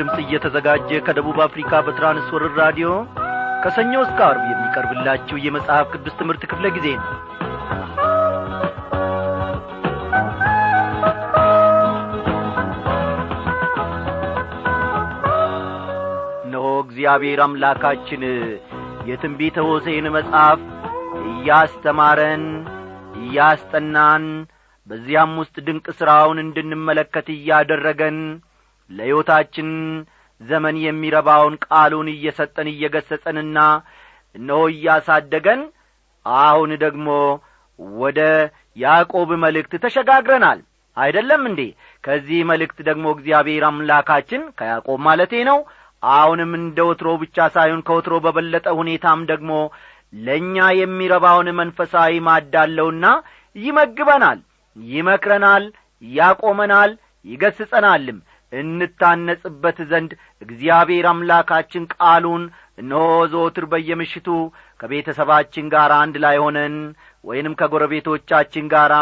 ድምፅ እየተዘጋጀ ከደቡብ አፍሪካ በትራንስወርር ራዲዮ ከሰኞ እስከ አርብ የሚቀርብላችሁ የመጽሐፍ ቅዱስ ትምህርት ክፍለ ጊዜ ነው። እነሆ እግዚአብሔር አምላካችን የትንቢተ ሆሴን መጽሐፍ እያስተማረን እያስጠናን በዚያም ውስጥ ድንቅ ሥራውን እንድንመለከት እያደረገን ለሕይወታችን ዘመን የሚረባውን ቃሉን እየሰጠን እየገሰጸንና እነሆ እያሳደገን አሁን ደግሞ ወደ ያዕቆብ መልእክት ተሸጋግረናል። አይደለም እንዴ? ከዚህ መልእክት ደግሞ እግዚአብሔር አምላካችን ከያዕቆብ ማለቴ ነው። አሁንም እንደ ወትሮ ብቻ ሳይሆን ከወትሮ በበለጠ ሁኔታም ደግሞ ለእኛ የሚረባውን መንፈሳዊ ማዳለውና ይመግበናል ይመክረናል ያቆመናል ይገስጸናልም እንታነጽበት ዘንድ እግዚአብሔር አምላካችን ቃሉን እነሆ ዘወትር በየምሽቱ ከቤተሰባችን ጋር አንድ ላይ ሆነን ወይንም ከጎረቤቶቻችን ጋር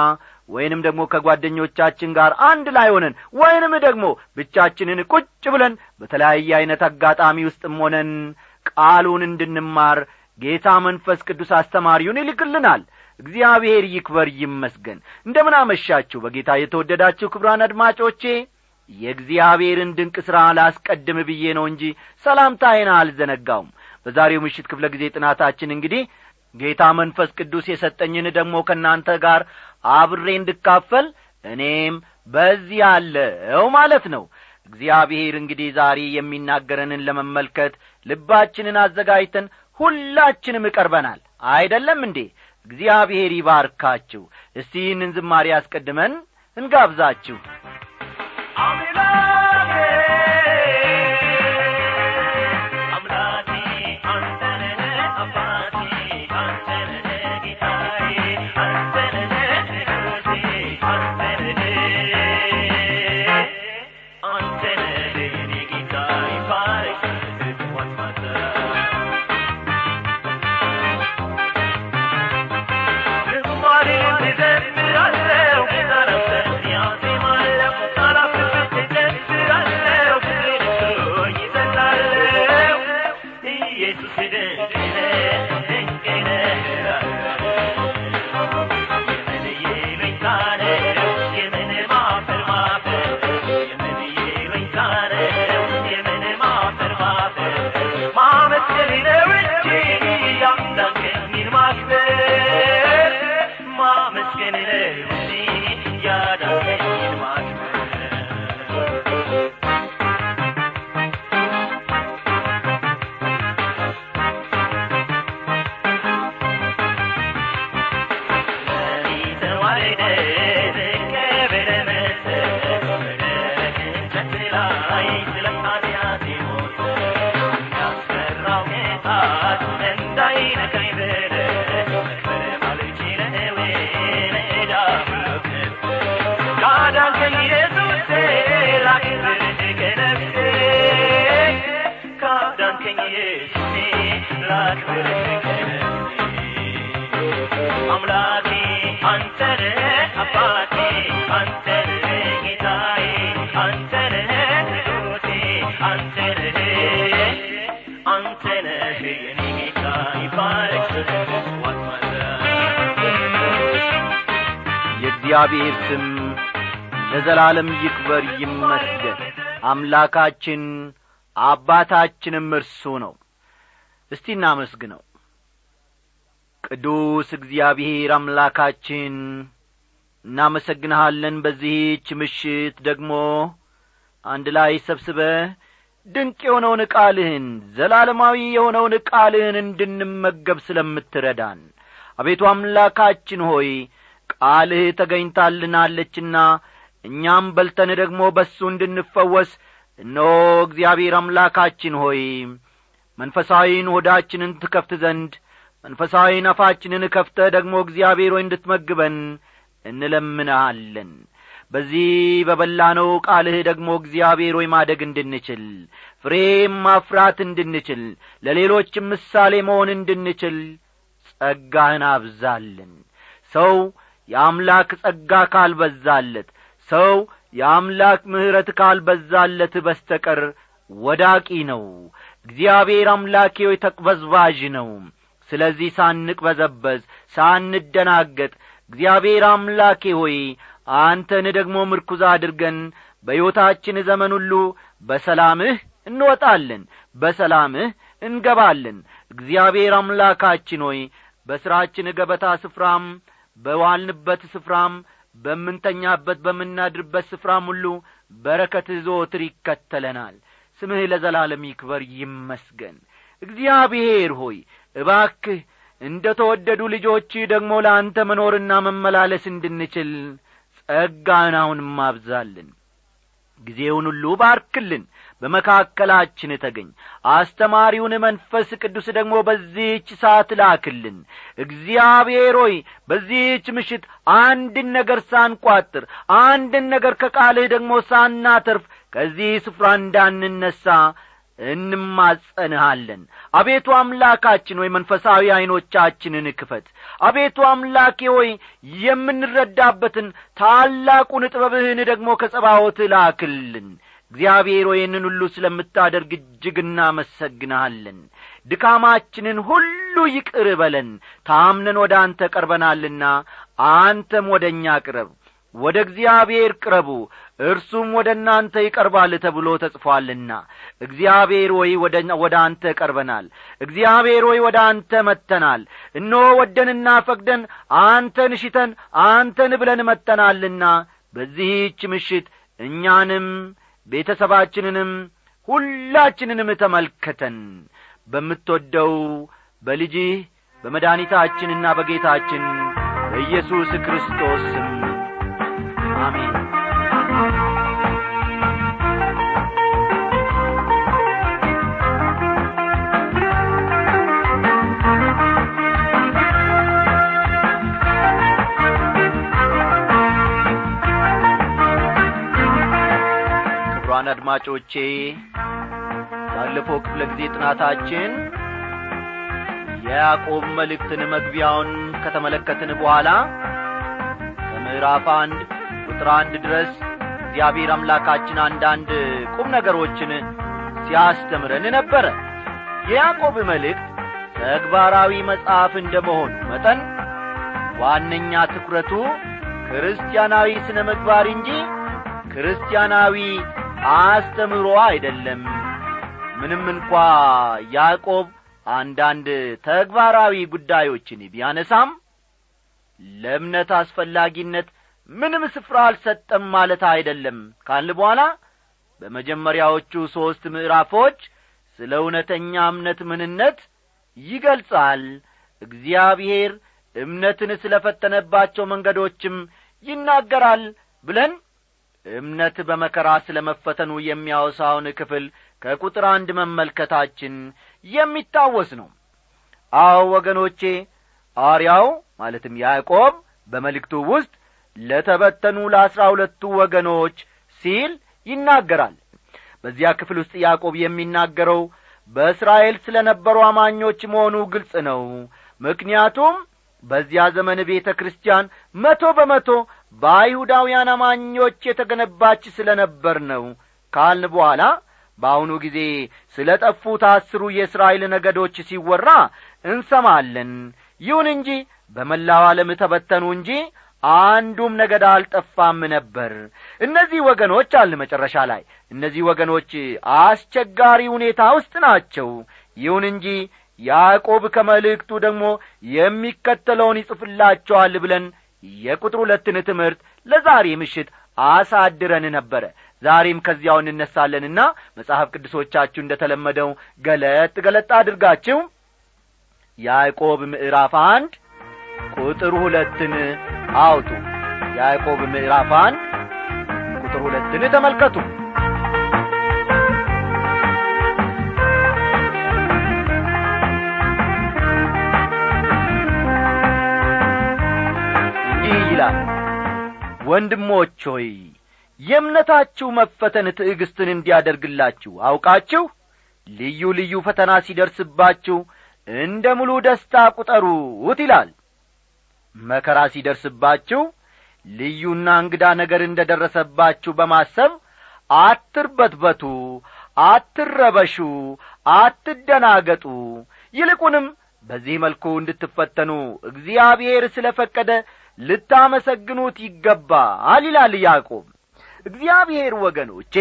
ወይንም ደግሞ ከጓደኞቻችን ጋር አንድ ላይ ሆነን ወይንም ደግሞ ብቻችንን ቁጭ ብለን በተለያየ ዐይነት አጋጣሚ ውስጥም ሆነን ቃሉን እንድንማር ጌታ መንፈስ ቅዱስ አስተማሪውን ይልክልናል። እግዚአብሔር ይክበር ይመስገን። እንደምን አመሻችሁ በጌታ የተወደዳችሁ ክብራን አድማጮቼ የእግዚአብሔርን ድንቅ ሥራ ላስቀድም ብዬ ነው እንጂ ሰላምታዬን አልዘነጋውም። በዛሬው ምሽት ክፍለ ጊዜ ጥናታችን እንግዲህ ጌታ መንፈስ ቅዱስ የሰጠኝን ደግሞ ከእናንተ ጋር አብሬ እንድካፈል እኔም በዚህ አለው ማለት ነው። እግዚአብሔር እንግዲህ ዛሬ የሚናገረንን ለመመልከት ልባችንን አዘጋጅተን ሁላችንም እቀርበናል አይደለም እንዴ? እግዚአብሔር ይባርካችሁ። እስቲ ይህንን ዝማሬ አስቀድመን እንጋብዛችሁ Amina. பேசுகிற አምላኬ አባቴ ጌታዬ የኔ ጌታ ይባረክ የእግዚአብሔር ስም ለዘላለም ይክበር ይመስገን አምላካችን አባታችንም እርሱ ነው እስቲ እናመስግነው። ቅዱስ እግዚአብሔር አምላካችን እናመሰግንሃለን በዚህች ምሽት ደግሞ። አንድ ላይ ሰብስበ ድንቅ የሆነውን ቃልህን ዘላለማዊ የሆነውን ቃልህን እንድንመገብ ስለምትረዳን አቤቱ አምላካችን ሆይ ቃልህ ተገኝታልናለችና እኛም በልተን ደግሞ በሱ እንድንፈወስ እነሆ እግዚአብሔር አምላካችን ሆይ መንፈሳዊን ሆዳችንን ትከፍት ዘንድ መንፈሳዊ ነፋችንን ከፍተ ደግሞ እግዚአብሔር ሆይ እንድትመግበን እንለምንሃለን። በዚህ በበላነው ቃልህ ደግሞ እግዚአብሔር ሆይ ማደግ እንድንችል ፍሬም ማፍራት እንድንችል ለሌሎችም ምሳሌ መሆን እንድንችል ጸጋህን አብዛልን። ሰው የአምላክ ጸጋ ካልበዛለት ሰው የአምላክ ምሕረት ካልበዛለት በስተቀር ወዳቂ ነው እግዚአብሔር አምላኬ ሆይ ተቅበዝባዥ ነው። ስለዚህ ሳንቅበዘበዝ ሳንደናገጥ እግዚአብሔር አምላኬ ሆይ አንተን ደግሞ ምርኩዝ አድርገን በሕይወታችን ዘመን ሁሉ በሰላምህ እንወጣለን በሰላምህ እንገባለን። እግዚአብሔር አምላካችን ሆይ በሥራችን ገበታ ስፍራም በዋልንበት ስፍራም በምንተኛበት በምናድርበት ስፍራም ሁሉ በረከትህ ዘወትር ይከተለናል ስምህ ለዘላለም ይክበር ይመስገን። እግዚአብሔር ሆይ እባክህ እንደ ተወደዱ ልጆችህ ደግሞ ለአንተ መኖርና መመላለስ እንድንችል ጸጋን አሁንም አብዛልን ጊዜውን ሁሉ ባርክልን በመካከላችን ተገኝ። አስተማሪውን መንፈስ ቅዱስ ደግሞ በዚህች ሰዓት ላክልን። እግዚአብሔር ሆይ በዚህች ምሽት አንድን ነገር ሳንቋጥር አንድን ነገር ከቃልህ ደግሞ ሳናተርፍ ከዚህ ስፍራ እንዳንነሣ እንማጸንሃለን። አቤቱ አምላካችን ሆይ መንፈሳዊ ዐይኖቻችንን ክፈት። አቤቱ አምላኬ ሆይ የምንረዳበትን ታላቁን ጥበብህን ደግሞ ከጸባዖት ላክልን። እግዚአብሔር ይህንን ሁሉ ስለምታደርግ እጅግ እናመሰግንሃለን። ድካማችንን ሁሉ ይቅር በለን። ታምነን ወደ አንተ ቀርበናልና አንተም ወደ እኛ ቅረብ ወደ እግዚአብሔር ቅረቡ እርሱም ወደ እናንተ ይቀርባል ተብሎ ተጽፏልና። እግዚአብሔር ሆይ ወደ አንተ ቀርበናል። እግዚአብሔር ሆይ ወደ አንተ መጥተናል። እነሆ ወደንና ፈቅደን አንተን ሽተን አንተን ብለን መጥተናልና። በዚህች ምሽት እኛንም ቤተሰባችንንም ሁላችንንም ተመልከተን። በምትወደው በልጅህ በመድኃኒታችንና በጌታችን በኢየሱስ ክርስቶስ አሜን ክቡራን አድማጮቼ ባለፈው ክፍለ ጊዜ ጥናታችን የያዕቆብ መልእክትን መግቢያውን ከተመለከትን በኋላ ከምዕራፍ አንድ ቁጥር አንድ ድረስ እግዚአብሔር አምላካችን አንዳንድ ቁም ነገሮችን ሲያስተምረን ነበረ። የያዕቆብ መልእክት ተግባራዊ መጽሐፍ እንደ መሆኑ መጠን ዋነኛ ትኩረቱ ክርስቲያናዊ ስነ ምግባር እንጂ ክርስቲያናዊ አስተምሮ አይደለም። ምንም እንኳ ያዕቆብ አንዳንድ ተግባራዊ ጉዳዮችን ቢያነሳም ለእምነት አስፈላጊነት ምንም ስፍራ አልሰጠም ማለት አይደለም። ካልን በኋላ በመጀመሪያዎቹ ሦስት ምዕራፎች ስለ እውነተኛ እምነት ምንነት ይገልጻል። እግዚአብሔር እምነትን ስለ ፈተነባቸው መንገዶችም ይናገራል ብለን እምነት በመከራ ስለ መፈተኑ የሚያወሳውን ክፍል ከቁጥር አንድ መመልከታችን የሚታወስ ነው። አዎ ወገኖቼ አርያው ማለትም ያዕቆብ በመልእክቱ ውስጥ ለተበተኑ ለአሥራ ሁለቱ ወገኖች ሲል ይናገራል። በዚያ ክፍል ውስጥ ያዕቆብ የሚናገረው በእስራኤል ስለ ነበሩ አማኞች መሆኑ ግልጽ ነው። ምክንያቱም በዚያ ዘመን ቤተ ክርስቲያን መቶ በመቶ በአይሁዳውያን አማኞች የተገነባች ስለ ነበር ነው። ካልን በኋላ በአሁኑ ጊዜ ስለ ጠፉት አስሩ የእስራኤል ነገዶች ሲወራ እንሰማለን። ይሁን እንጂ በመላው ዓለም ተበተኑ እንጂ አንዱም ነገድ አልጠፋም ነበር። እነዚህ ወገኖች አል መጨረሻ ላይ። እነዚህ ወገኖች አስቸጋሪ ሁኔታ ውስጥ ናቸው። ይሁን እንጂ ያዕቆብ ከመልእክቱ ደግሞ የሚከተለውን ይጽፍላቸዋል ብለን የቁጥር ሁለትን ትምህርት ለዛሬ ምሽት አሳድረን ነበረ። ዛሬም ከዚያው እንነሳለንና መጽሐፍ ቅዱሶቻችሁ እንደ ተለመደው ገለጥ ገለጥ አድርጋችሁ ያዕቆብ ምዕራፍ አንድ ቁጥር ሁለትን አውጡ። ያዕቆብ ምዕራፍ አንድ ቁጥር ሁለትን ተመልከቱ። እንዲህ ይላል ወንድሞች ሆይ የእምነታችሁ መፈተን ትዕግስትን እንዲያደርግላችሁ አውቃችሁ ልዩ ልዩ ፈተና ሲደርስባችሁ እንደ ሙሉ ደስታ ቁጠሩት ይላል መከራ ሲደርስባችሁ ልዩና እንግዳ ነገር እንደ ደረሰባችሁ በማሰብ አትርበትበቱ አትረበሹ አትደናገጡ። ይልቁንም በዚህ መልኩ እንድትፈተኑ እግዚአብሔር ስለ ፈቀደ ልታመሰግኑት ይገባል ይላል ያዕቆብ። እግዚአብሔር ወገኖቼ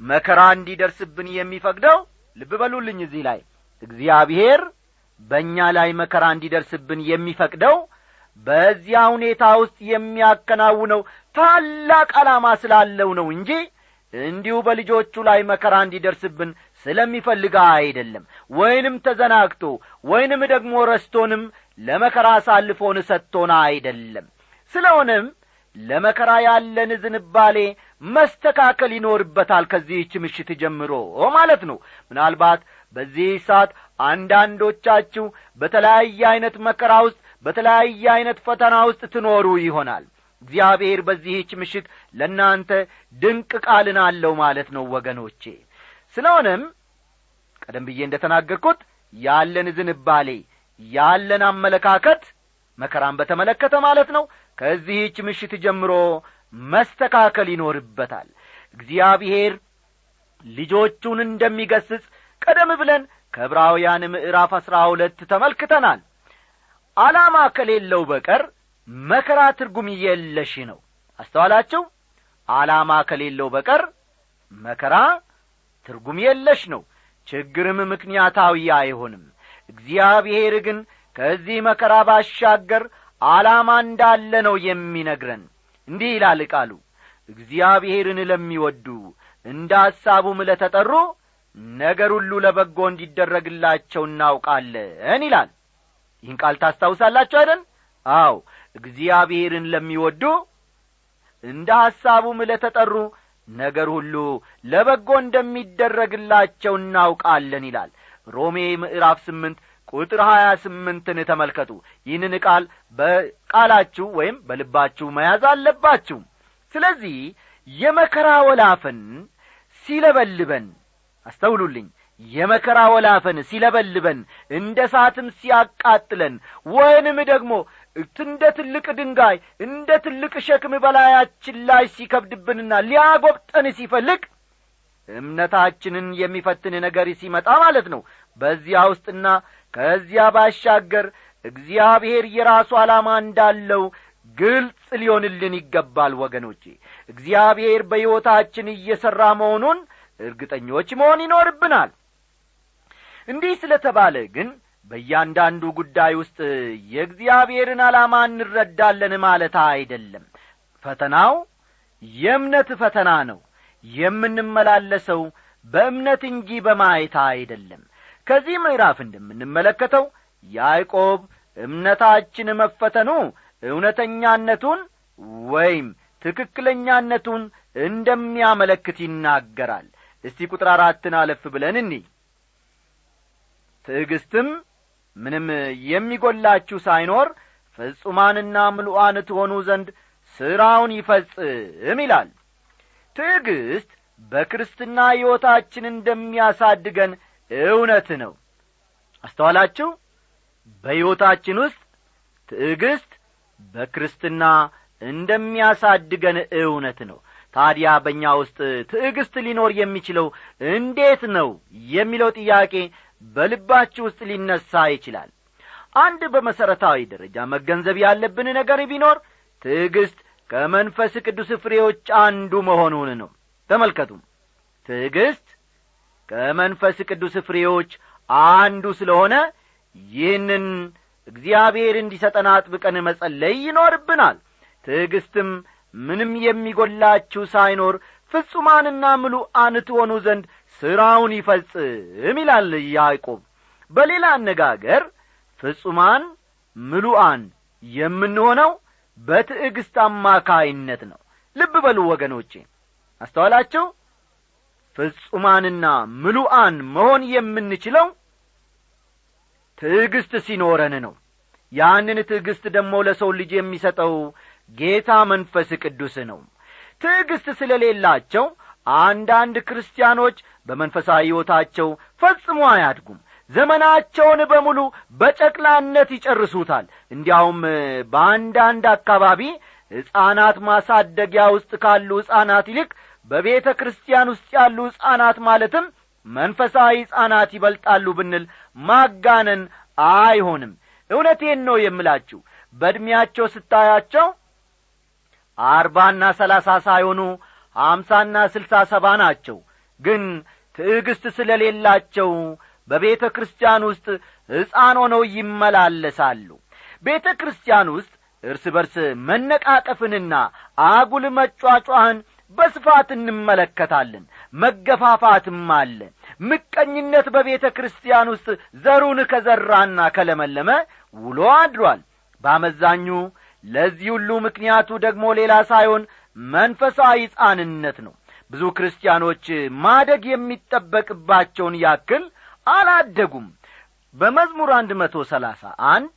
መከራ እንዲደርስብን የሚፈቅደው ልብ በሉልኝ እዚህ ላይ እግዚአብሔር በእኛ ላይ መከራ እንዲደርስብን የሚፈቅደው በዚያ ሁኔታ ውስጥ የሚያከናውነው ታላቅ ዓላማ ስላለው ነው እንጂ እንዲሁ በልጆቹ ላይ መከራ እንዲደርስብን ስለሚፈልግ አይደለም። ወይንም ተዘናግቶ ወይንም ደግሞ ረስቶንም ለመከራ አሳልፎን ሰጥቶን አይደለም። ስለሆነም ለመከራ ያለን ዝንባሌ መስተካከል ይኖርበታል ከዚህች ምሽት ጀምሮ ማለት ነው። ምናልባት በዚህ ሰዓት አንዳንዶቻችሁ በተለያየ ዐይነት መከራ ውስጥ በተለያየ ዐይነት ፈተና ውስጥ ትኖሩ ይሆናል። እግዚአብሔር በዚህች ምሽት ለእናንተ ድንቅ ቃልን አለው ማለት ነው ወገኖቼ። ስለሆነም ቀደም ብዬ እንደ ተናገርኩት ያለን ዝንባሌ ያለን አመለካከት መከራን በተመለከተ ማለት ነው። ከዚህች ምሽት ጀምሮ መስተካከል ይኖርበታል። እግዚአብሔር ልጆቹን እንደሚገስጽ ቀደም ብለን ከዕብራውያን ምዕራፍ አሥራ ሁለት ተመልክተናል ዓላማ ከሌለው በቀር መከራ ትርጉም የለሽ ነው። አስተዋላችሁ? ዓላማ ከሌለው በቀር መከራ ትርጉም የለሽ ነው። ችግርም ምክንያታዊ አይሆንም። እግዚአብሔር ግን ከዚህ መከራ ባሻገር ዓላማ እንዳለ ነው የሚነግረን። እንዲህ ይላል ቃሉ እግዚአብሔርን ለሚወዱ እንደ ሐሳቡም ለተጠሩ ነገር ሁሉ ለበጎ እንዲደረግላቸው እናውቃለን ይላል ይህን ቃል ታስታውሳላችሁ አይደን አው እግዚአብሔርን ለሚወዱ እንደ ሐሳቡም ለተጠሩ ነገር ሁሉ ለበጎ እንደሚደረግላቸው እናውቃለን ይላል። ሮሜ ምዕራፍ ስምንት ቁጥር ሀያ ስምንትን ተመልከቱ። ይህንን ቃል በቃላችሁ ወይም በልባችሁ መያዝ አለባችሁ። ስለዚህ የመከራ ወላፈን ሲለበልበን አስተውሉልኝ የመከራ ወላፈን ሲለበልበን እንደ ሳትም ሲያቃጥለን ወይንም ደግሞ እንደ ትልቅ ድንጋይ እንደ ትልቅ ሸክም በላያችን ላይ ሲከብድብንና ሊያጐብጠን ሲፈልግ እምነታችንን የሚፈትን ነገር ሲመጣ ማለት ነው። በዚያ ውስጥና ከዚያ ባሻገር እግዚአብሔር የራሱ ዓላማ እንዳለው ግልጽ ሊሆንልን ይገባል። ወገኖቼ እግዚአብሔር በሕይወታችን እየሠራ መሆኑን እርግጠኞች መሆን ይኖርብናል እንዲህ ስለ ተባለ ግን በእያንዳንዱ ጉዳይ ውስጥ የእግዚአብሔርን ዓላማ እንረዳለን ማለት አይደለም። ፈተናው የእምነት ፈተና ነው። የምንመላለሰው በእምነት እንጂ በማየት አይደለም። ከዚህ ምዕራፍ እንደምንመለከተው ያዕቆብ እምነታችን መፈተኑ እውነተኛነቱን ወይም ትክክለኛነቱን እንደሚያመለክት ይናገራል። እስቲ ቁጥር አራትን አለፍ ብለን እኒ ትዕግስትም ምንም የሚጐላችሁ ሳይኖር ፍጹማንና ምሉዓን ትሆኑ ዘንድ ሥራውን ይፈጽም ይላል። ትዕግስት በክርስትና ሕይወታችን እንደሚያሳድገን እውነት ነው። አስተዋላችሁ? በሕይወታችን ውስጥ ትዕግስት በክርስትና እንደሚያሳድገን እውነት ነው። ታዲያ በእኛ ውስጥ ትዕግስት ሊኖር የሚችለው እንዴት ነው የሚለው ጥያቄ በልባችሁ ውስጥ ሊነሣ ይችላል። አንድ በመሠረታዊ ደረጃ መገንዘብ ያለብን ነገር ቢኖር ትዕግስት ከመንፈስ ቅዱስ ፍሬዎች አንዱ መሆኑን ነው። ተመልከቱ ትዕግስት ከመንፈስ ቅዱስ ፍሬዎች አንዱ ስለሆነ ይህንን እግዚአብሔር እንዲሰጠን አጥብቀን መጸለይ ይኖርብናል። ትዕግስትም ምንም የሚጐላችሁ ሳይኖር ፍጹማንና ምሉአን ትሆኑ ዘንድ ሥራውን ይፈጽም ይላል ያዕቆብ። በሌላ አነጋገር ፍጹማን ምሉአን የምንሆነው በትዕግስት አማካይነት ነው። ልብ በሉ ወገኖቼ አስተዋላችሁ? ፍጹማንና ምሉአን መሆን የምንችለው ትዕግስት ሲኖረን ነው። ያንን ትዕግስት ደግሞ ለሰው ልጅ የሚሰጠው ጌታ መንፈስ ቅዱስ ነው። ትዕግስት ስለሌላቸው አንዳንድ ክርስቲያኖች በመንፈሳዊ ሕይወታቸው ፈጽሞ አያድጉም። ዘመናቸውን በሙሉ በጨቅላነት ይጨርሱታል። እንዲያውም በአንዳንድ አካባቢ ሕፃናት ማሳደጊያ ውስጥ ካሉ ሕፃናት ይልቅ በቤተ ክርስቲያን ውስጥ ያሉ ሕፃናት ማለትም መንፈሳዊ ሕፃናት ይበልጣሉ ብንል ማጋነን አይሆንም። እውነቴን ነው የምላችሁ። በዕድሜያቸው ስታያቸው አርባና ሰላሳ ሳይሆኑ አምሳና ስልሳ ሰባ ናቸው። ግን ትዕግስት ስለሌላቸው በቤተ ክርስቲያን ውስጥ ሕፃን ሆነው ይመላለሳሉ። ቤተ ክርስቲያን ውስጥ እርስ በርስ መነቃቀፍንና አጉል መጯጯህን በስፋት እንመለከታለን። መገፋፋትም አለ። ምቀኝነት በቤተ ክርስቲያን ውስጥ ዘሩን ከዘራና ከለመለመ ውሎ አድሯል። በአመዛኙ ለዚህ ሁሉ ምክንያቱ ደግሞ ሌላ ሳይሆን መንፈሳዊ ሕፃንነት ነው ብዙ ክርስቲያኖች ማደግ የሚጠበቅባቸውን ያክል አላደጉም። በመዝሙር አንድ መቶ ሰላሳ አንድ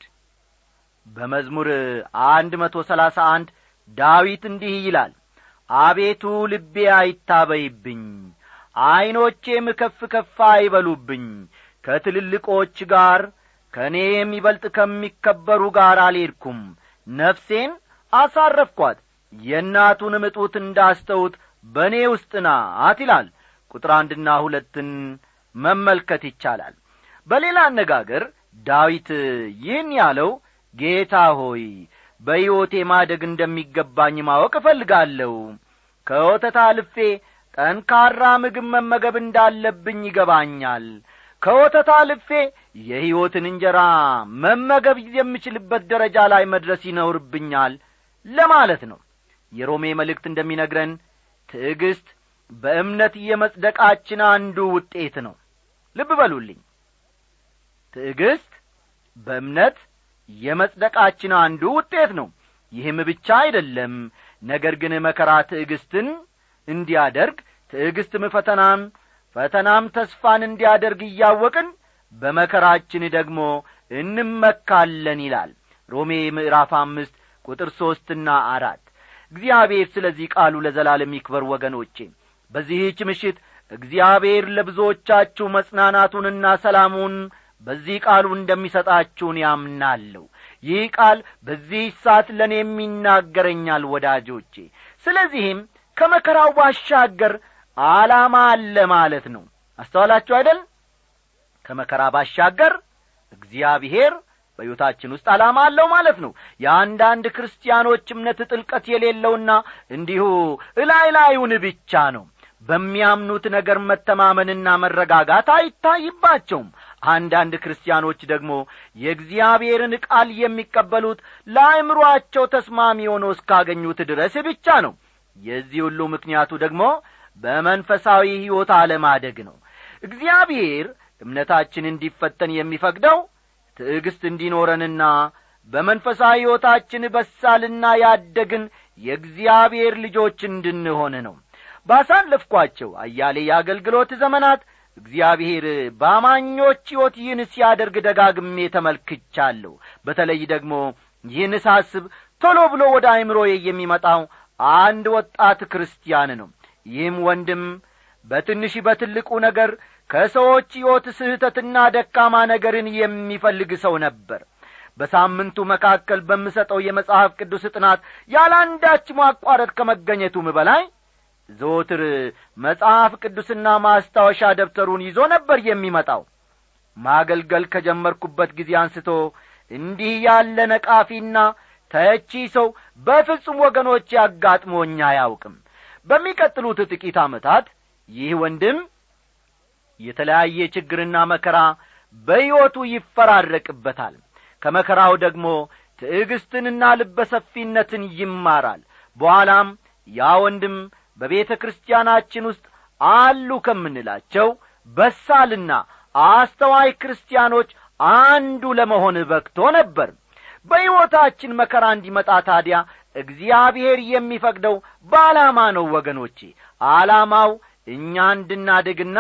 በመዝሙር አንድ መቶ ሰላሳ አንድ ዳዊት እንዲህ ይላል አቤቱ ልቤ አይታበይብኝ ዐይኖቼም ከፍ ከፍ አይበሉብኝ ከትልልቆች ጋር ከእኔ የሚበልጥ ከሚከበሩ ጋር አልሄድኩም። ነፍሴን አሳረፍኳት የእናቱንም እጡት እንዳስተውት በእኔ ውስጥ ናት ይላል። ቁጥር አንድና ሁለትን መመልከት ይቻላል። በሌላ አነጋገር ዳዊት ይህን ያለው ጌታ ሆይ በሕይወቴ ማደግ እንደሚገባኝ ማወቅ እፈልጋለሁ። ከወተት አልፌ ጠንካራ ምግብ መመገብ እንዳለብኝ ይገባኛል። ከወተት አልፌ የሕይወትን እንጀራ መመገብ የምችልበት ደረጃ ላይ መድረስ ይኖርብኛል ለማለት ነው። የሮሜ መልእክት እንደሚነግረን ትዕግስት በእምነት የመጽደቃችን አንዱ ውጤት ነው። ልብ በሉልኝ። ትዕግስት በእምነት የመጽደቃችን አንዱ ውጤት ነው። ይህም ብቻ አይደለም። ነገር ግን መከራ ትዕግስትን እንዲያደርግ ትዕግስትም ፈተናን ፈተናም ተስፋን እንዲያደርግ እያወቅን በመከራችን ደግሞ እንመካለን ይላል ሮሜ ምዕራፍ አምስት ቁጥር ሦስትና አራት እግዚአብሔር ስለዚህ ቃሉ ለዘላለም ይክበር ወገኖቼ። በዚህች ምሽት እግዚአብሔር ለብዙዎቻችሁ መጽናናቱንና ሰላሙን በዚህ ቃሉ እንደሚሰጣችሁን ያምናለሁ። ይህ ቃል በዚህ ሰዓት ለእኔ የሚናገረኛል ወዳጆቼ። ስለዚህም ከመከራው ባሻገር ዓላማ አለ ማለት ነው። አስተዋላችሁ አይደል? ከመከራ ባሻገር እግዚአብሔር በሕይወታችን ውስጥ ዓላማ አለው ማለት ነው። የአንዳንድ ክርስቲያኖች እምነት ጥልቀት የሌለውና እንዲሁ እላይ ላዩን ብቻ ነው። በሚያምኑት ነገር መተማመንና መረጋጋት አይታይባቸውም። አንዳንድ ክርስቲያኖች ደግሞ የእግዚአብሔርን ቃል የሚቀበሉት ለአእምሮአቸው ተስማሚ ሆኖ እስካገኙት ድረስ ብቻ ነው። የዚህ ሁሉ ምክንያቱ ደግሞ በመንፈሳዊ ሕይወት አለማደግ ነው። እግዚአብሔር እምነታችን እንዲፈተን የሚፈቅደው ትዕግስት እንዲኖረንና በመንፈሳዊ ሕይወታችን በሳልና ያደግን የእግዚአብሔር ልጆች እንድንሆን ነው። ባሳለፍኳቸው አያሌ የአገልግሎት ዘመናት እግዚአብሔር በአማኞች ሕይወት ይህን ሲያደርግ ደጋግሜ ተመልክቻለሁ። በተለይ ደግሞ ይህን ሳስብ ቶሎ ብሎ ወደ አይምሮዬ የሚመጣው አንድ ወጣት ክርስቲያን ነው። ይህም ወንድም በትንሽ በትልቁ ነገር ከሰዎች ሕይወት ስህተትና ደካማ ነገርን የሚፈልግ ሰው ነበር። በሳምንቱ መካከል በምሰጠው የመጽሐፍ ቅዱስ ጥናት ያላንዳች ማቋረጥ ከመገኘቱም በላይ ዘወትር መጽሐፍ ቅዱስና ማስታወሻ ደብተሩን ይዞ ነበር የሚመጣው። ማገልገል ከጀመርኩበት ጊዜ አንስቶ እንዲህ ያለ ነቃፊና ተቺ ሰው በፍጹም ወገኖች ያጋጥሞኝ አያውቅም። በሚቀጥሉት ጥቂት ዓመታት ይህ ወንድም የተለያየ ችግርና መከራ በሕይወቱ ይፈራረቅበታል። ከመከራው ደግሞ ትዕግስትንና ልበሰፊነትን ይማራል። በኋላም ያ ወንድም በቤተ ክርስቲያናችን ውስጥ አሉ ከምንላቸው በሳልና አስተዋይ ክርስቲያኖች አንዱ ለመሆን በክቶ ነበር። በሕይወታችን መከራ እንዲመጣ ታዲያ እግዚአብሔር የሚፈቅደው በዓላማ ነው ወገኖቼ። ዓላማው እኛ እንድናድግና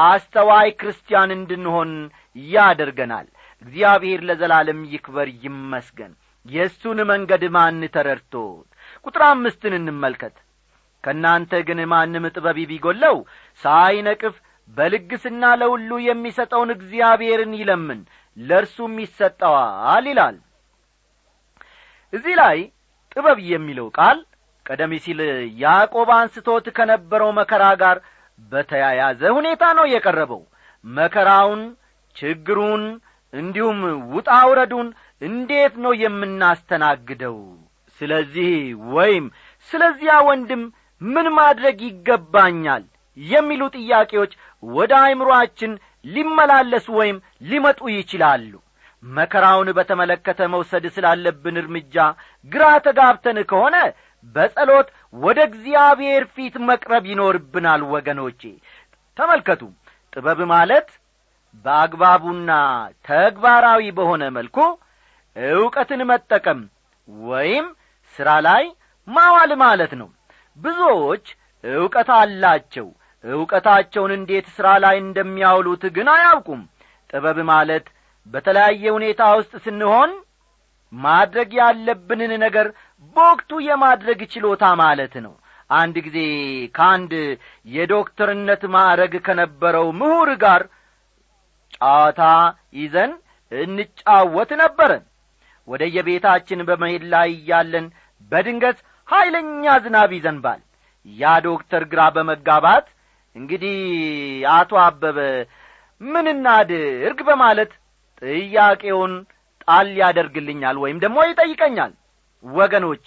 አስተዋይ ክርስቲያን እንድንሆን ያደርገናል። እግዚአብሔር ለዘላለም ይክበር ይመስገን። የእሱን መንገድ ማን ተረድቶት? ቁጥር አምስትን እንመልከት። ከእናንተ ግን ማንም ጥበብ ቢጐለው ሳይነቅፍ በልግስና ለሁሉ የሚሰጠውን እግዚአብሔርን ይለምን ለእርሱም ይሰጠዋል ይላል። እዚህ ላይ ጥበብ የሚለው ቃል ቀደም ሲል ያዕቆብ አንስቶት ከነበረው መከራ ጋር በተያያዘ ሁኔታ ነው የቀረበው። መከራውን ችግሩን እንዲሁም ውጣ ውረዱን እንዴት ነው የምናስተናግደው? ስለዚህ ወይም ስለዚያ ወንድም ምን ማድረግ ይገባኛል የሚሉ ጥያቄዎች ወደ አእምሮአችን ሊመላለሱ ወይም ሊመጡ ይችላሉ። መከራውን በተመለከተ መውሰድ ስላለብን እርምጃ ግራ ተጋብተን ከሆነ በጸሎት ወደ እግዚአብሔር ፊት መቅረብ ይኖርብናል ወገኖቼ። ተመልከቱ ጥበብ ማለት በአግባቡና ተግባራዊ በሆነ መልኩ ዕውቀትን መጠቀም ወይም ሥራ ላይ ማዋል ማለት ነው። ብዙዎች ዕውቀት አላቸው። ዕውቀታቸውን እንዴት ሥራ ላይ እንደሚያውሉት ግን አያውቁም። ጥበብ ማለት በተለያየ ሁኔታ ውስጥ ስንሆን ማድረግ ያለብንን ነገር በወቅቱ የማድረግ ችሎታ ማለት ነው። አንድ ጊዜ ከአንድ የዶክተርነት ማዕረግ ከነበረው ምሁር ጋር ጨዋታ ይዘን እንጫወት ነበረን። ወደ የቤታችን በመሄድ ላይ እያለን በድንገት ኀይለኛ ዝናብ ይዘንባል። ያ ዶክተር ግራ በመጋባት እንግዲህ አቶ አበበ ምን እናድርግ በማለት ጥያቄውን ጣል ያደርግልኛል ወይም ደግሞ ይጠይቀኛል ወገኖቼ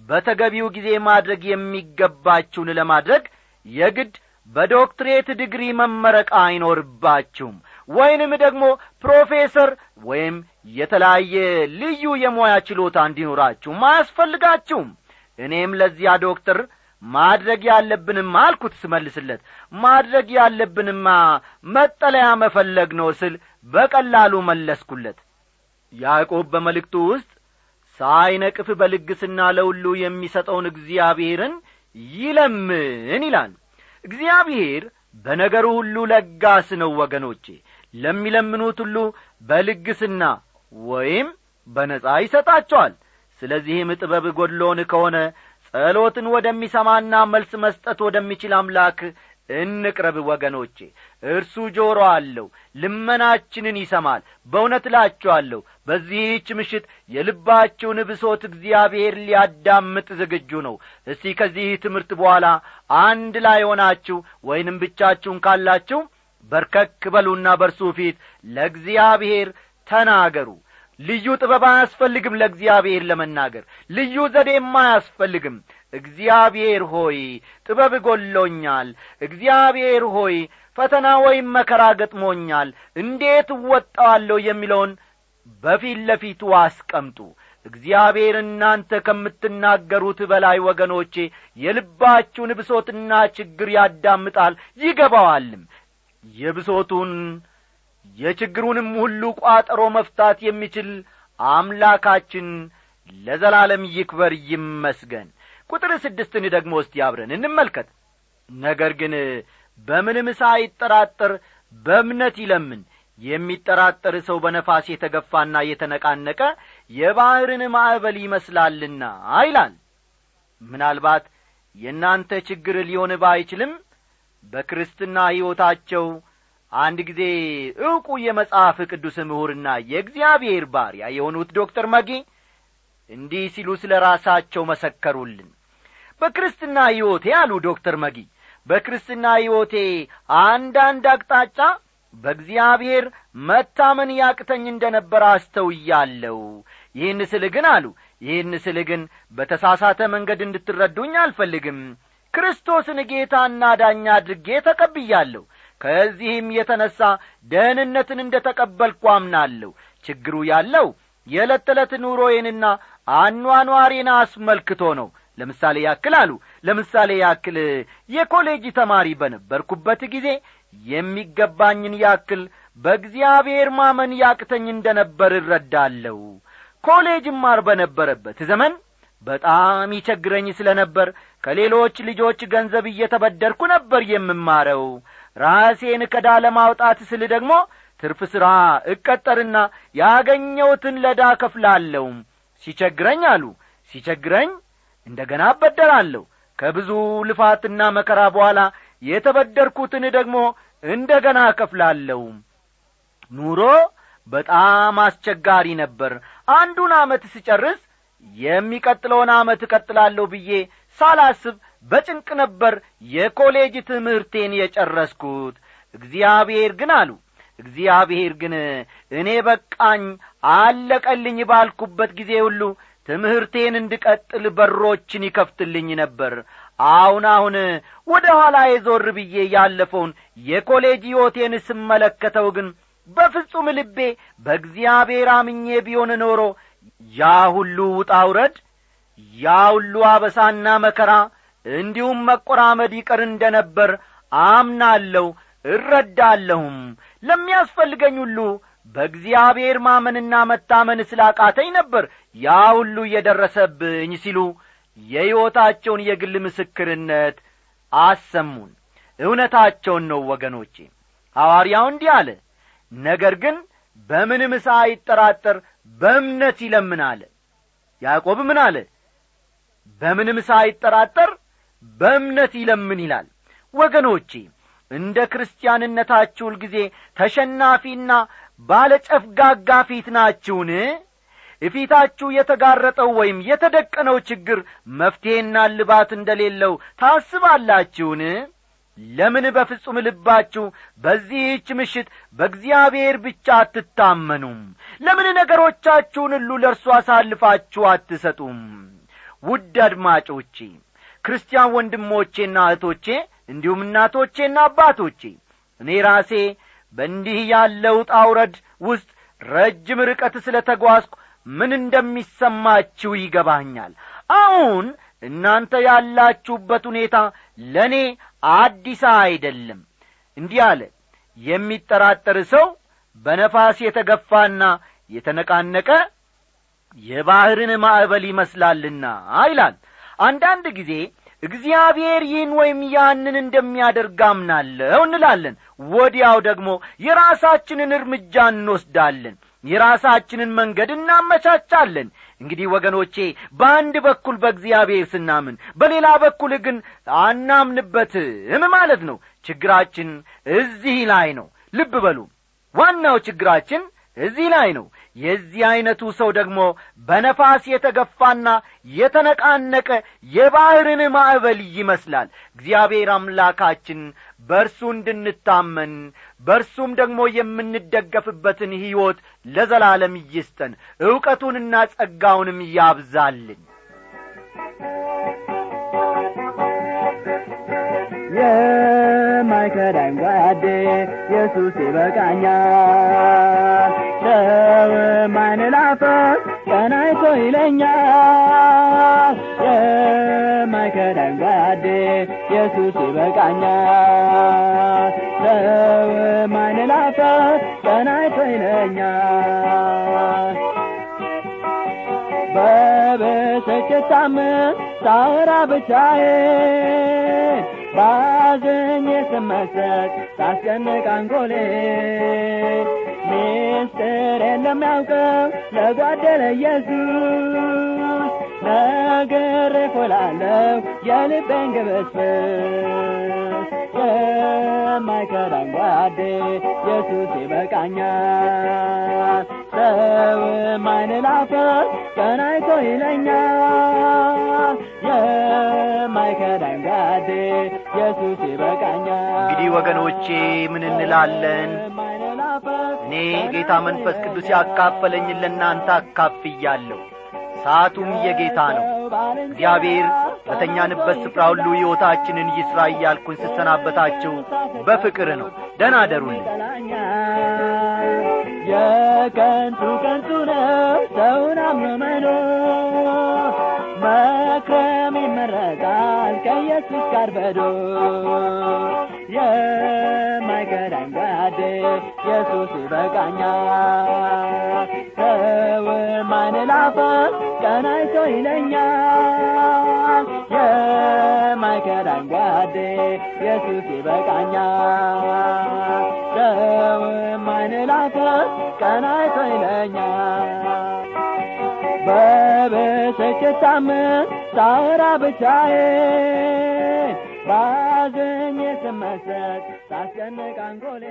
በተገቢው ጊዜ ማድረግ የሚገባችሁን ለማድረግ የግድ በዶክትሬት ዲግሪ መመረቅ አይኖርባችሁም። ወይንም ደግሞ ፕሮፌሰር ወይም የተለያየ ልዩ የሙያ ችሎታ እንዲኖራችሁም አያስፈልጋችሁም። እኔም ለዚያ ዶክተር ማድረግ ያለብንማ አልኩት ስመልስለት ማድረግ ያለብንማ መጠለያ መፈለግ ነው ስል በቀላሉ መለስኩለት። ያዕቆብ በመልእክቱ ውስጥ ሳይነቅፍ በልግስና ለሁሉ የሚሰጠውን እግዚአብሔርን ይለምን ይላል። እግዚአብሔር በነገሩ ሁሉ ለጋስ ነው ወገኖቼ። ለሚለምኑት ሁሉ በልግስና ወይም በነጻ ይሰጣቸዋል። ስለዚህም ጥበብ ጐድሎን ከሆነ ጸሎትን ወደሚሰማና መልስ መስጠት ወደሚችል አምላክ እንቅረብ ወገኖቼ እርሱ ጆሮ አለው ልመናችንን ይሰማል በእውነት እላችኋለሁ በዚህች ምሽት የልባችሁን ብሶት እግዚአብሔር ሊያዳምጥ ዝግጁ ነው። እስቲ ከዚህ ትምህርት በኋላ አንድ ላይ ሆናችሁ ወይንም ብቻችሁን ካላችሁ በርከክ በሉና በርሱ ፊት ለእግዚአብሔር ተናገሩ። ልዩ ጥበብ አያስፈልግም ለእግዚአብሔር ለመናገር ልዩ ዘዴም አያስፈልግም እግዚአብሔር ሆይ ጥበብ ጐሎኛል እግዚአብሔር ሆይ ፈተና ወይም መከራ ገጥሞኛል። እንዴት እወጣዋለሁ የሚለውን በፊት ለፊቱ አስቀምጡ። እግዚአብሔር እናንተ ከምትናገሩት በላይ ወገኖቼ የልባችሁን ብሶትና ችግር ያዳምጣል ይገባዋልም። የብሶቱን የችግሩንም ሁሉ ቋጠሮ መፍታት የሚችል አምላካችን ለዘላለም ይክበር ይመስገን ቁጥር ስድስትን ደግሞ እስቲ አብረን እንመልከት። ነገር ግን በምንም ሳይጠራጠር በእምነት ይለምን። የሚጠራጠር ሰው በነፋስ የተገፋና የተነቃነቀ የባሕርን ማዕበል ይመስላልና ይላል። ምናልባት የእናንተ ችግር ሊሆን ባይችልም በክርስትና ሕይወታቸው አንድ ጊዜ ዕውቁ የመጽሐፍ ቅዱስ ምሁርና የእግዚአብሔር ባሪያ የሆኑት ዶክተር መጊ እንዲህ ሲሉ ስለ ራሳቸው መሰከሩልን በክርስትና ሕይወቴ አሉ ዶክተር መጊ። በክርስትና ሕይወቴ አንዳንድ አቅጣጫ በእግዚአብሔር መታመን ያቅተኝ እንደ ነበር አስተውያለሁ። ይህን ስል ግን አሉ ይህን ስል ግን በተሳሳተ መንገድ እንድትረዱኝ አልፈልግም። ክርስቶስን ጌታና ዳኛ አድርጌ ተቀብያለሁ። ከዚህም የተነሣ ደህንነትን እንደ ተቀበልኩ አምናለሁ። ችግሩ ያለው የዕለት ተዕለት ኑሮዬንና አኗኗሬን አስመልክቶ ነው ለምሳሌ ያክል አሉ። ለምሳሌ ያክል የኮሌጅ ተማሪ በነበርኩበት ጊዜ የሚገባኝን ያክል በእግዚአብሔር ማመን ያቅተኝ እንደ ነበር እረዳለሁ። ኮሌጅ ማር በነበረበት ዘመን በጣም ይቸግረኝ ስለ ነበር ከሌሎች ልጆች ገንዘብ እየተበደርኩ ነበር የምማረው። ራሴን ከዳ ለማውጣት ስል ደግሞ ትርፍ ሥራ እቀጠርና ያገኘሁትን ለዳ ከፍላለሁ ሲቸግረኝ አሉ። ሲቸግረኝ እንደ ገና አበደራለሁ ከብዙ ልፋትና መከራ በኋላ የተበደርኩትን ደግሞ እንደ ገና እከፍላለሁ። ኑሮ በጣም አስቸጋሪ ነበር። አንዱን ዓመት ስጨርስ የሚቀጥለውን ዓመት እቀጥላለሁ ብዬ ሳላስብ በጭንቅ ነበር የኮሌጅ ትምህርቴን የጨረስኩት። እግዚአብሔር ግን አሉ እግዚአብሔር ግን እኔ በቃኝ አለቀልኝ ባልኩበት ጊዜ ሁሉ ትምህርቴን እንድቀጥል በሮችን ይከፍትልኝ ነበር። አሁን አሁን ወደ ኋላ የዞር ብዬ ያለፈውን የኮሌጅ ሕይወቴን ስመለከተው ግን በፍጹም ልቤ በእግዚአብሔር አምኜ ቢሆን ኖሮ ያ ሁሉ ውጣ ውረድ ያ ሁሉ አበሳና መከራ እንዲሁም መቈራመድ ይቀር እንደ ነበር አምናለሁ እረዳለሁም። ለሚያስፈልገኝ ሁሉ በእግዚአብሔር ማመንና መታመን ስላቃተኝ ነበር ያ ሁሉ እየደረሰብኝ ሲሉ የሕይወታቸውን የግል ምስክርነት አሰሙን። እውነታቸውን ነው ወገኖቼ። ሐዋርያው እንዲህ አለ ነገር ግን በምንም ሳይጠራጠር በእምነት ይለምን አለ ያዕቆብ ምን አለ? በምንም ሳይጠራጠር በእምነት ይለምን ይላል። ወገኖቼ እንደ ክርስቲያንነታችሁ ጊዜ ተሸናፊና ባለጨፍጋጋ ፊት ናችሁን? እፊታችሁ የተጋረጠው ወይም የተደቀነው ችግር መፍትሔና ልባት እንደሌለው ታስባላችሁን? ለምን በፍጹም ልባችሁ በዚህች ምሽት በእግዚአብሔር ብቻ አትታመኑም? ለምን ነገሮቻችሁን ሁሉ ለእርሱ አሳልፋችሁ አትሰጡም? ውድ አድማጮቼ ክርስቲያን ወንድሞቼና እህቶቼ እንዲሁም እናቶቼና አባቶቼ እኔ ራሴ በእንዲህ ያለው ጣውረድ ውስጥ ረጅም ርቀት ስለ ተጓዝኩ ምን እንደሚሰማችሁ ይገባኛል። አሁን እናንተ ያላችሁበት ሁኔታ ለእኔ አዲስ አይደለም። እንዲህ አለ። የሚጠራጠር ሰው በነፋስ የተገፋና የተነቃነቀ የባሕርን ማዕበል ይመስላልና ይላል። አንዳንድ ጊዜ እግዚአብሔር ይህን ወይም ያንን እንደሚያደርግ አምናለሁ እንላለን። ወዲያው ደግሞ የራሳችንን እርምጃ እንወስዳለን የራሳችንን መንገድ እናመቻቻለን። እንግዲህ ወገኖቼ በአንድ በኩል በእግዚአብሔር ስናምን በሌላ በኩል ግን አናምንበትም ማለት ነው። ችግራችን እዚህ ላይ ነው። ልብ በሉ ዋናው ችግራችን እዚህ ላይ ነው የዚህ ዐይነቱ ሰው ደግሞ በነፋስ የተገፋና የተነቃነቀ የባሕርን ማዕበል ይመስላል። እግዚአብሔር አምላካችን በእርሱ እንድንታመን በእርሱም ደግሞ የምንደገፍበትን ሕይወት ለዘላለም ይስጠን። ዕውቀቱንና ጸጋውንም ያብዛልን። የማይከዳኝ ጓዴ ኢየሱስ ይበቃኛል ሰው ማንላፈር ቀናይቶ ይለኛል የማይከዳኝ ጓዴ ኢየሱስ ይበቃኛል ሰው ማንላፈር ቀናይቶ ይለኛል በብስጭት ታምን ሳወራ ብቻዬን ባዘኝ ስመሰጥ ሳስጨንቅ አንጎሌ ሚስጥር ለሚያውቀው ለጓደለ ኢየሱስ። ነገር እኮላለሁ የልቤን ግብስብስ። የማይከዳኝ ጓዴ ኢየሱስ ይበቃኛል። ሰው ማንላፈር ቀናይቶ ይለኛል። የማይከዳኝ ጓዴ ኢየሱስ ይበቃኛል። እንግዲህ ወገኖቼ ምን እንላለን እኔ ጌታ መንፈስ ቅዱስ ያካፈለኝን ለእናንተ አካፍያለሁ። ሰዓቱም የጌታ ነው። እግዚአብሔር በተኛንበት ስፍራ ሁሉ ሕይወታችንን ይሥራ እያልኩን ስሰናበታችሁ በፍቅር ነው። ደና አደሩልን የከንቱ ከንቱ ነው። ሰውን አምኖ መኖር መክረም ይመረጣል ከኢየሱስ ጋር በዶ የማይከዳኝ ጓዴ ኢየሱስ ይበቃኛል። ሰው ማንላፈር ቀናይቶ ይለኛል። የማይከዳኝ ጓዴ ኢየሱስ ይበቃኛል። ሰው ማንላፈር ቀናይቶ ይለኛል። በብስጭት ታምን ሳወራ ብቻዬን ባዘኝ ስመሰጥ ሳስጨንቅ አንጎሌ